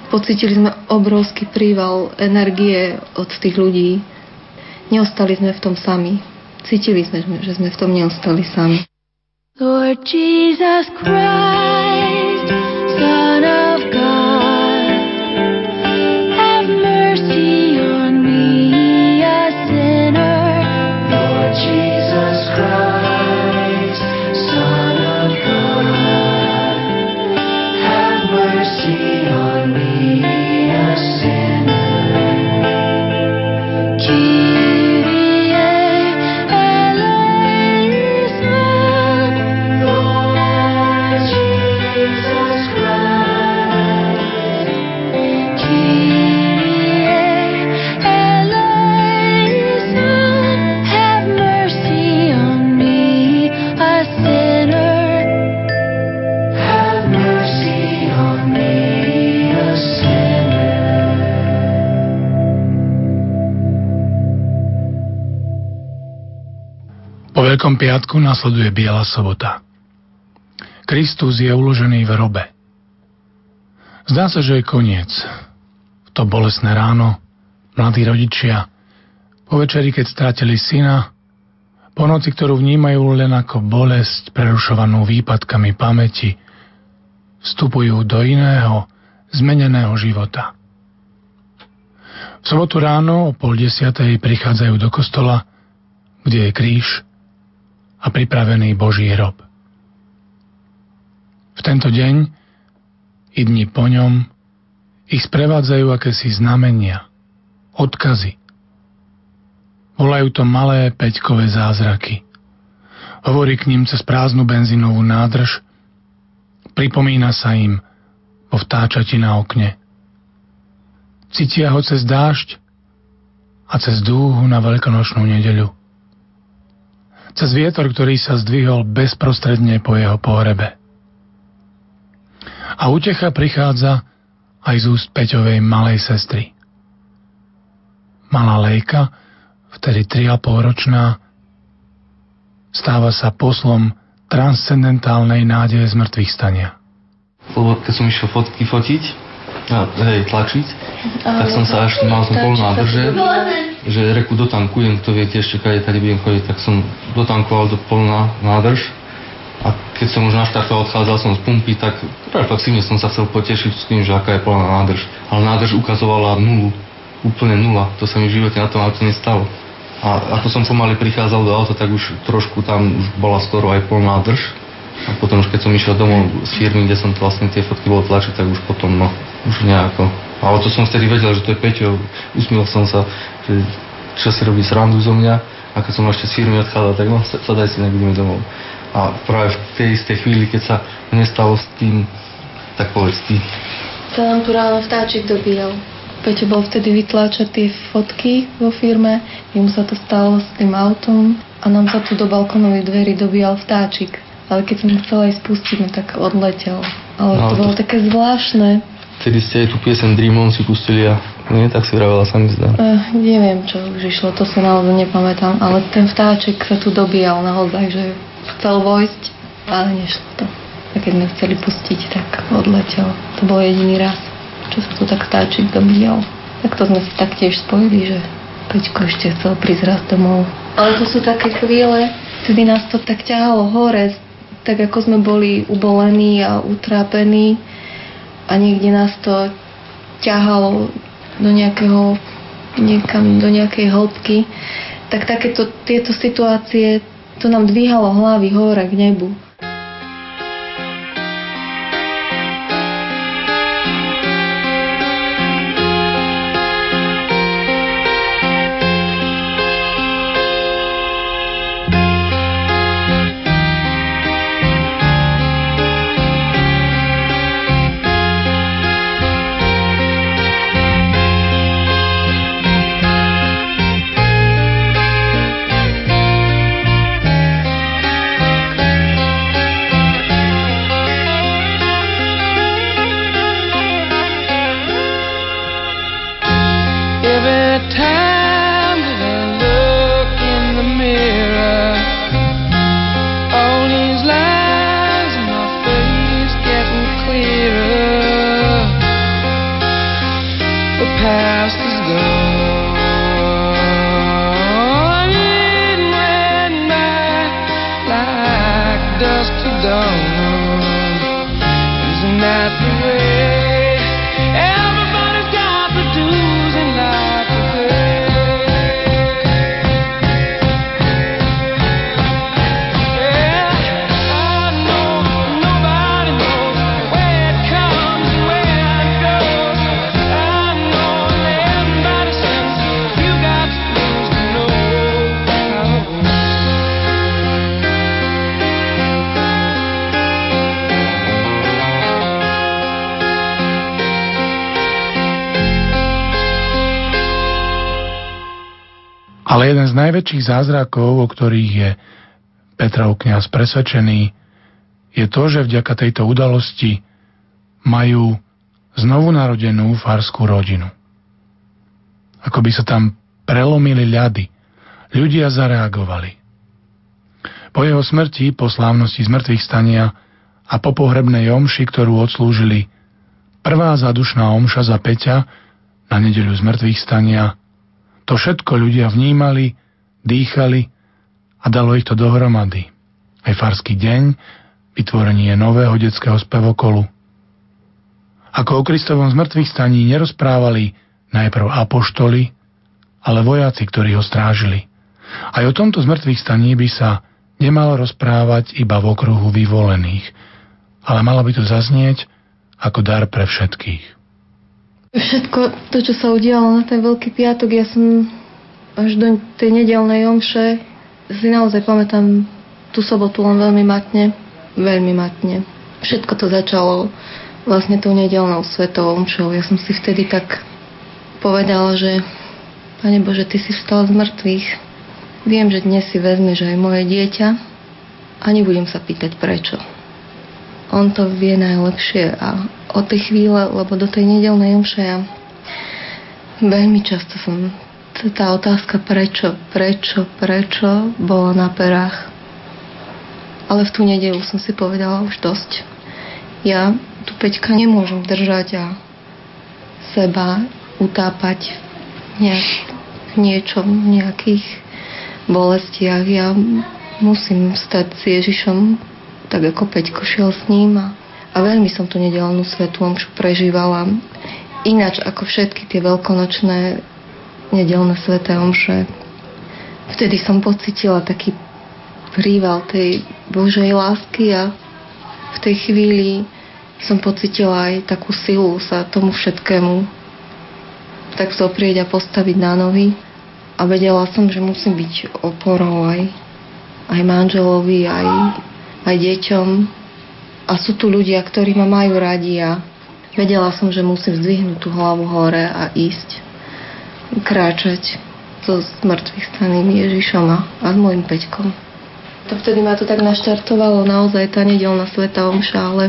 Pocítili sme obrovský príval energie od tých ľudí. Neostali sme v tom sami. Cítili sme, že sme v tom neostali sami. Lord Jesus Christ, Veľkom piatku nasleduje Biela sobota. Kristus je uložený v robe. Zdá sa, že je koniec. V to bolesné ráno, mladí rodičia, po večeri, keď strátili syna, po noci, ktorú vnímajú len ako bolesť prerušovanú výpadkami pamäti, vstupujú do iného, zmeneného života. V sobotu ráno o pol desiatej prichádzajú do kostola, kde je kríž a pripravený Boží hrob. V tento deň i dni po ňom ich sprevádzajú akési znamenia, odkazy. Volajú to malé peťkové zázraky. Hovorí k ním cez prázdnu benzínovú nádrž, pripomína sa im vo vtáčati na okne. Cítia ho cez dážď a cez dúhu na veľkonočnú nedeľu cez vietor, ktorý sa zdvihol bezprostredne po jeho pohrebe. A utecha prichádza aj z úst Peťovej malej sestry. Malá Lejka, vtedy 3,5 ročná, stáva sa poslom transcendentálnej nádeje z mŕtvych stania. Lebo keď som išiel fotky fotiť, a, hej, tlačiť, tak som sa až, mal som plnú nádrže, že reku dotankujem, kto vie tiež, kade tady budem chodiť, tak som dotankoval do plná nádrž. A keď som už naštartoval, odchádzal som z pumpy, tak reflexívne som sa chcel potešiť s tým, že aká je plná nádrž. Ale nádrž ukazovala nulu, úplne nula. To sa mi v živote na tom aute nestalo. A ako som pomaly prichádzal do auta, tak už trošku tam už bola skoro aj plná nádrž. A potom už keď som išiel domov z firmy, kde som vlastne tie fotky bol tlačiť, tak už potom no, už nejako. Ale to som vtedy vedel, že to je Peťo. Usmiel som sa, že čo si robí srandu zo mňa. A keď som ešte z firmy odchádzal, tak no, sadaj si, nebudeme domov. A práve v tej istej chvíli, keď sa nestalo s tým, tak povedz ty. Sa nám tu ráno vtáčik dobíjal. Peťo bol vtedy vytláčať tie fotky vo firme, jemu sa to stalo s tým autom a nám sa tu do balkonovej dverí dobíjal vtáčik. Ale keď som chcela aj spustiť, no tak odletel. Ale No, to to- bolo také zvláštne. Vtedy ste aj tú piesen Dream On si pustili a nie, tak si vravela sa mi zdá. Uh, neviem, čo už išlo, to si naozaj nepamätám, ale ten vtáček sa tu dobíjal naozaj, že chcel vojsť, ale nešlo to. A keď sme chceli pustiť, tak odletel. To bol jediný raz, čo sa tu tak vtáčik dobíjal. Tak to sme si taktiež spojili, že Peťko ešte chcel prísť raz domov. Ale to sú také chvíle, vtedy nás to tak ťahalo hore, tak ako sme boli ubolení a utrápení a niekde nás to ťahalo do nejakého niekam do nejakej hĺbky, tak takéto tieto situácie to nám dvíhalo hlavy hore k nebu. Najväčších zázrakov, o ktorých je Petrov kniaz presvedčený, je to, že vďaka tejto udalosti majú znovu narodenú farskú rodinu. Ako by sa tam prelomili ľady. Ľudia zareagovali. Po jeho smrti, po slávnosti zmrtvých stania a po pohrebnej omši, ktorú odslúžili prvá zadušná omša za Peťa na nedeľu zmrtvých stania, to všetko ľudia vnímali, dýchali a dalo ich to dohromady. Aj farský deň, vytvorenie nového detského spevokolu. Ako o Kristovom zmrtvých staní nerozprávali najprv apoštoli, ale vojaci, ktorí ho strážili. Aj o tomto zmrtvých staní by sa nemalo rozprávať iba v okruhu vyvolených, ale malo by to zaznieť ako dar pre všetkých. Všetko to, čo sa udialo na ten Veľký piatok, ja som až do tej nedelnej omše si naozaj pamätám tú sobotu len veľmi matne, veľmi matne. Všetko to začalo vlastne tou nedelnou svetovou omšou. Ja som si vtedy tak povedala, že Pane Bože, Ty si vstal z mŕtvych. Viem, že dnes si vezmeš aj moje dieťa a nebudem sa pýtať prečo. On to vie najlepšie a od tej chvíle, lebo do tej nedelnej omše ja veľmi často som tá otázka prečo, prečo, prečo bola na perách. Ale v tú nedelu som si povedala už dosť. Ja tu Peťka nemôžem držať a seba utápať nejak niečom, nejakých bolestiach. Ja musím stať s Ježišom, tak ako Peťko šiel s ním a, a veľmi som tú nedelnú svetú omšu prežívala. Ináč ako všetky tie veľkonočné nedelné sveté omše. Vtedy som pocitila taký príval tej Božej lásky a v tej chvíli som pocitila aj takú silu sa tomu všetkému tak zoprieť a postaviť na nohy. A vedela som, že musím byť oporou aj, aj manželovi, aj, aj deťom. A sú tu ľudia, ktorí ma majú radi a vedela som, že musím zdvihnúť tú hlavu hore a ísť, kráčať so smrtvých staným Ježišom a, s môjim Peťkom. To vtedy ma to tak naštartovalo, naozaj tá nedelná sveta omša, ale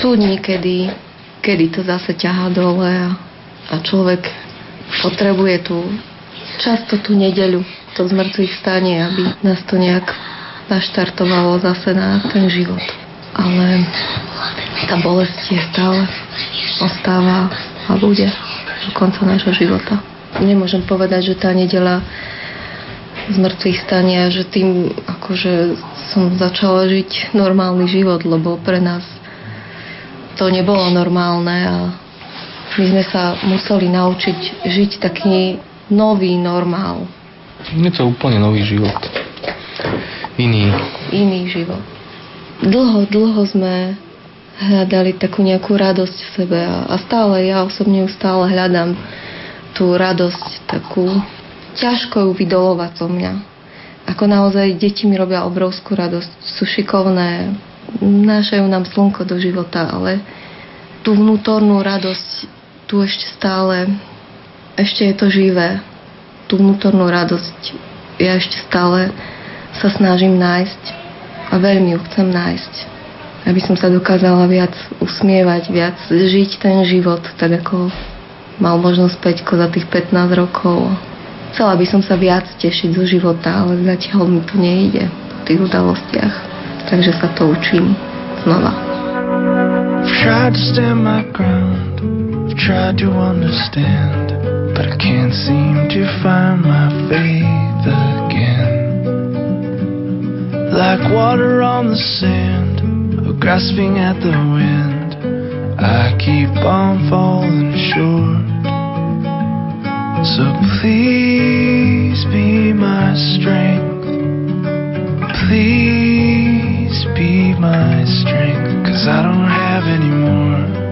sú dní, kedy, kedy to zase ťahá dole a a človek potrebuje tú často tú nedeľu, to zmrtvých stanie, aby nás to nejak naštartovalo zase na ten život. Ale tá bolesť je stále ostáva a bude do konca nášho života. Nemôžem povedať, že tá nedela z mŕtvych stania, že tým akože som začala žiť normálny život, lebo pre nás to nebolo normálne a my sme sa museli naučiť žiť taký nový normál. Je to úplne nový život. Iný. Iný život. Dlho, dlho sme hľadali takú nejakú radosť v sebe a, a stále, ja osobne ju stále hľadám tú radosť takú ťažko ju vydolovať zo mňa. Ako naozaj deti mi robia obrovskú radosť, sú šikovné, nášajú nám slnko do života, ale tú vnútornú radosť tu ešte stále, ešte je to živé. Tú vnútornú radosť ja ešte stále sa snažím nájsť a veľmi ju chcem nájsť. Aby som sa dokázala viac usmievať, viac žiť ten život, tak ako mal možnosť Peťko za tých 15 rokov. Chcela by som sa viac tešiť zo života, ale zatiaľ mi to nejde v tých udalostiach. Takže sa to učím znova. But I can't seem to find my faith again. Like water on the sand, grasping at the wind, I keep on falling short. So please be my strength. Please be my strength, cause I don't have any more.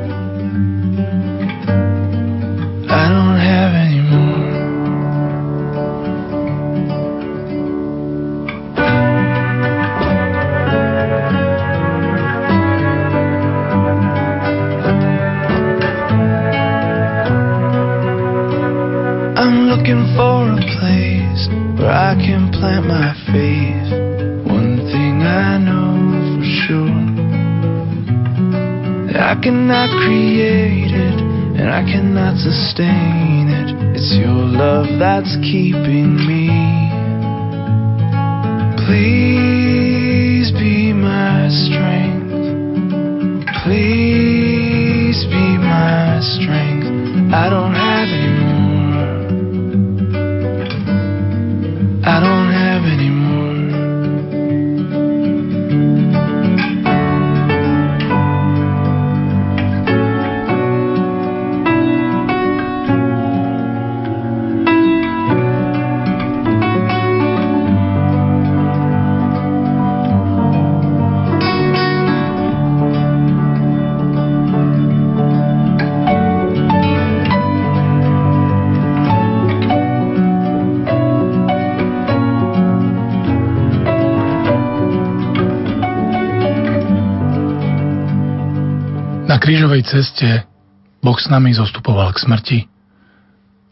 Cannot create it and I cannot sustain it. It's your love that's keeping me. Please krížovej ceste Boh s nami zostupoval k smrti,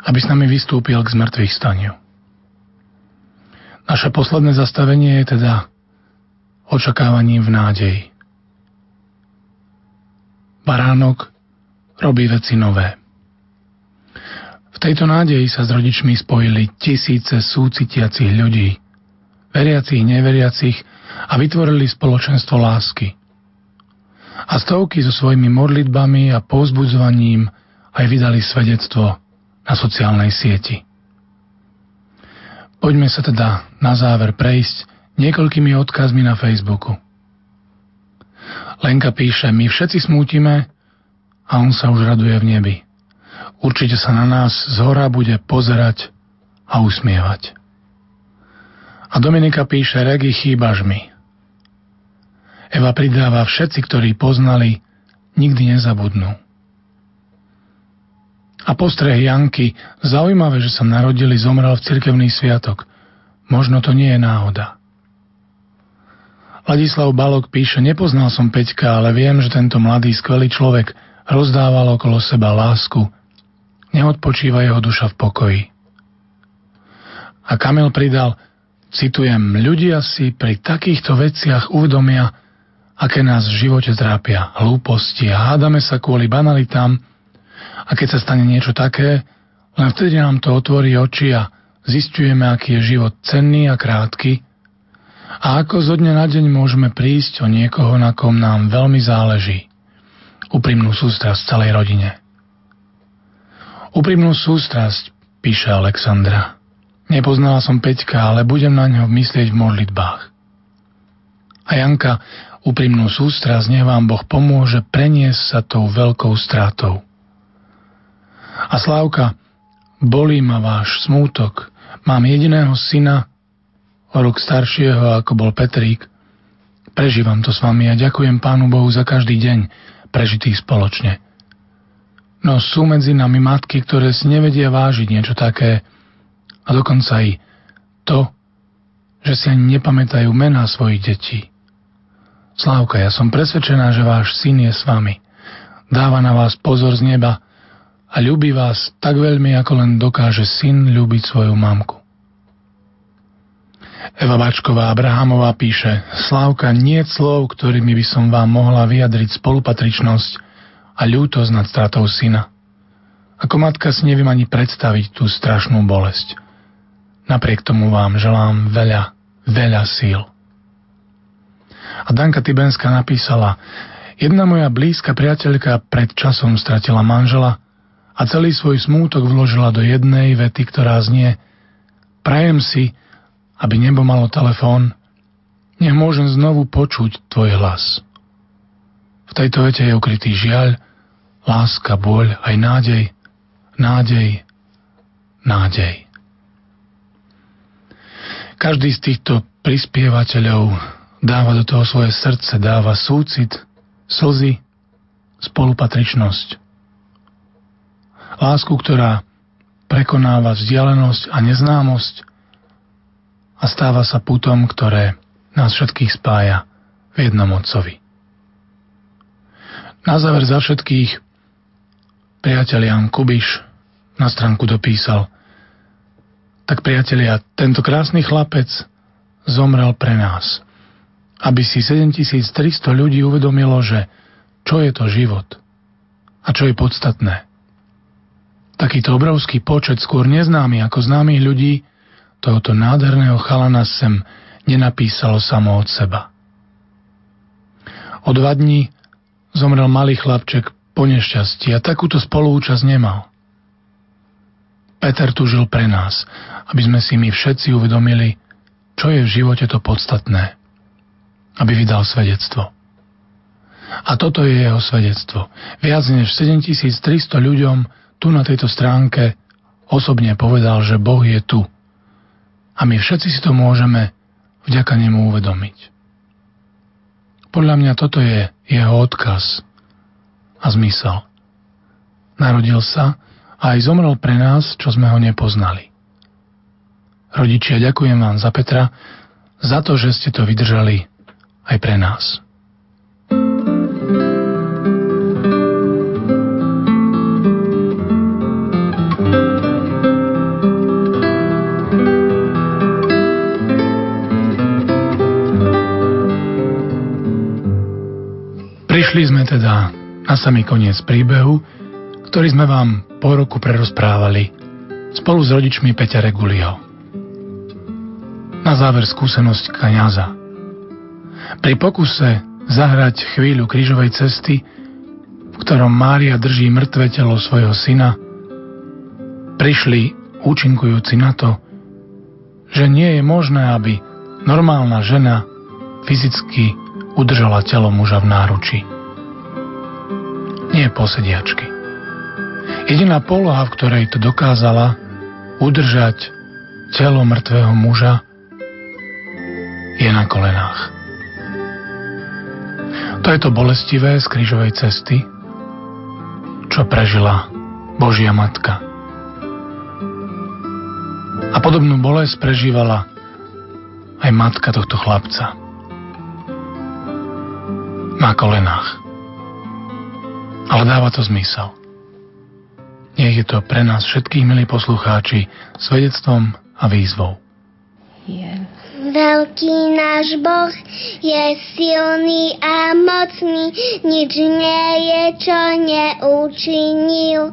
aby s nami vystúpil k zmrtvých staniu. Naše posledné zastavenie je teda očakávaním v nádeji. Baránok robí veci nové. V tejto nádeji sa s rodičmi spojili tisíce súcitiacich ľudí, veriacich, neveriacich a vytvorili spoločenstvo lásky – a stovky so svojimi modlitbami a povzbudzovaním aj vydali svedectvo na sociálnej sieti. Poďme sa teda na záver prejsť niekoľkými odkazmi na Facebooku. Lenka píše, my všetci smútime a on sa už raduje v nebi. Určite sa na nás z hora bude pozerať a usmievať. A Dominika píše, Regi, chýbaš mi. Eva pridáva, všetci, ktorí poznali, nikdy nezabudnú. A postreh Janky, zaujímavé, že sa narodili, zomrel v cirkevný sviatok. Možno to nie je náhoda. Ladislav Balok píše, nepoznal som Peťka, ale viem, že tento mladý, skvelý človek rozdával okolo seba lásku. Neodpočíva jeho duša v pokoji. A Kamil pridal, citujem, ľudia si pri takýchto veciach uvedomia, aké nás v živote trápia, hlúposti a hádame sa kvôli banalitám a keď sa stane niečo také, len vtedy nám to otvorí oči a zistujeme, aký je život cenný a krátky a ako zo dňa na deň môžeme prísť o niekoho, na kom nám veľmi záleží. Úprimnú sústrasť celej rodine. Úprimnú sústrasť, píše Alexandra. Nepoznala som Peťka, ale budem na ňo myslieť v modlitbách. A Janka, úprimnú sústrasť, nech vám Boh pomôže preniesť sa tou veľkou stratou. A Slávka, bolí ma váš smútok. Mám jediného syna, o rok staršieho, ako bol Petrík. Prežívam to s vami a ďakujem Pánu Bohu za každý deň prežitý spoločne. No sú medzi nami matky, ktoré si nevedia vážiť niečo také a dokonca i to, že si ani nepamätajú mená svojich detí. Slávka, ja som presvedčená, že váš syn je s vami. Dáva na vás pozor z neba a ľubí vás tak veľmi, ako len dokáže syn ľúbiť svoju mamku. Eva Bačková Abrahamová píše Slávka, nie slov, ktorými by som vám mohla vyjadriť spolupatričnosť a ľútosť nad stratou syna. Ako matka si neviem ani predstaviť tú strašnú bolesť. Napriek tomu vám želám veľa, veľa síl. A Danka Tibenská napísala, jedna moja blízka priateľka pred časom stratila manžela a celý svoj smútok vložila do jednej vety, ktorá znie Prajem si, aby nebo malo telefón, nech môžem znovu počuť tvoj hlas. V tejto vete je ukrytý žiaľ, láska, bôľ, aj nádej, nádej, nádej. Každý z týchto prispievateľov dáva do toho svoje srdce, dáva súcit, slzy, spolupatričnosť. Lásku, ktorá prekonáva vzdialenosť a neznámosť a stáva sa putom, ktoré nás všetkých spája v jednom otcovi. Na záver za všetkých priateľ Jan Kubiš na stránku dopísal Tak priatelia, tento krásny chlapec zomrel pre nás, aby si 7300 ľudí uvedomilo, že čo je to život a čo je podstatné. Takýto obrovský počet skôr neznámy ako známych ľudí tohoto nádherného chalana sem nenapísalo samo od seba. O dva dní zomrel malý chlapček po nešťastí a takúto spolúčasť nemal. Peter tu žil pre nás, aby sme si my všetci uvedomili, čo je v živote to podstatné. Aby vydal svedectvo. A toto je jeho svedectvo. Viac než 7300 ľuďom tu na tejto stránke osobne povedal, že Boh je tu. A my všetci si to môžeme vďaka nemu uvedomiť. Podľa mňa toto je jeho odkaz a zmysel. Narodil sa, a aj zomrel pre nás, čo sme ho nepoznali. Rodičia, ďakujem vám za Petra, za to, že ste to vydržali aj pre nás. Prišli sme teda na samý koniec príbehu, ktorý sme vám po roku prerozprávali spolu s rodičmi Peťa Reguliho. Na záver skúsenosť kniaza. Pri pokuse zahrať chvíľu krížovej cesty, v ktorom Mária drží mŕtve telo svojho syna, prišli účinkujúci na to, že nie je možné, aby normálna žena fyzicky udržala telo muža v náruči. Nie posediačky. Jediná poloha, v ktorej to dokázala udržať telo mŕtvého muža, je na kolenách. To je to bolestivé z krížovej cesty, čo prežila Božia Matka. A podobnú bolesť prežívala aj matka tohto chlapca. Na kolenách. Ale dáva to zmysel. Nech je to pre nás všetkých, milí poslucháči, svedectvom a výzvou. Yeah. Veľký náš Boh je silný a mocný, nič nie je, čo neučinil.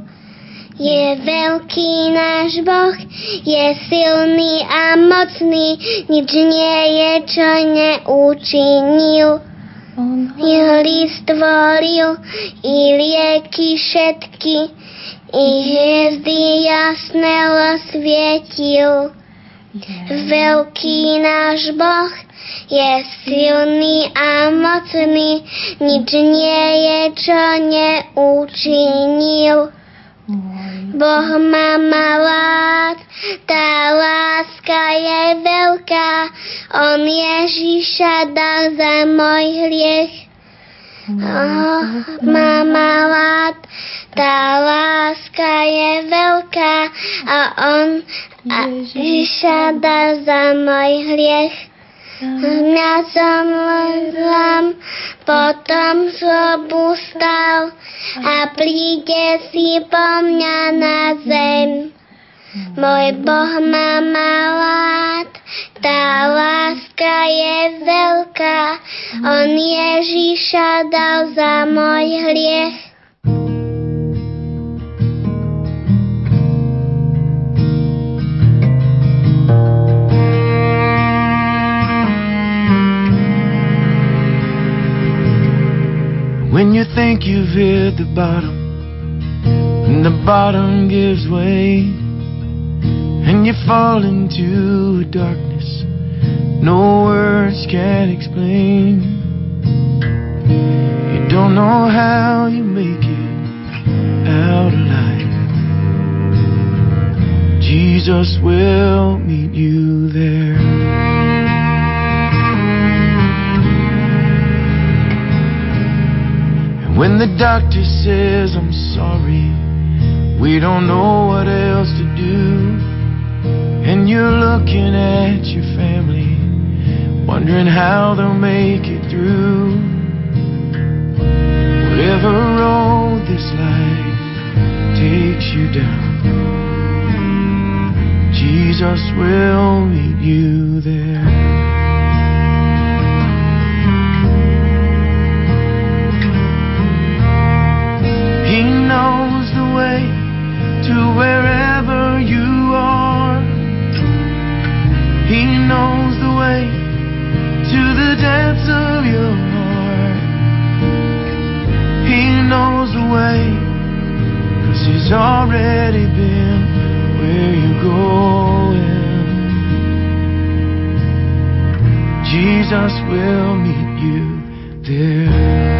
Je veľký náš Boh, je silný a mocný, nič nie je, čo neučinil. List stvoril, i lieky všetky, i hviezdy jasné osvietil. Veľký náš Boh je silný a mocný, nič nie je, čo neúčinil. Boh má malá, tá láska je veľká, On Ježiša dal za môj hriech. Má malá, tá láska je veľká a on a Ježiša dá za môj hriech. Mňa som zlám, potom zlobu stal a príde si po mňa na zem. Môj Boh má malát, tá láska je veľká, On Ježiša dal za môj hriech. When you think you've hit the bottom, and the bottom gives way, and you fall into darkness no words can explain. You don't know how you make it out alive. Jesus will meet you there. And when the doctor says, I'm sorry, we don't know what else to do. And you're looking at your family, wondering how they'll make it through. Whatever road this life takes you down, Jesus will meet you there. Knows the way, cause he's already been where you're going. Jesus will meet you there.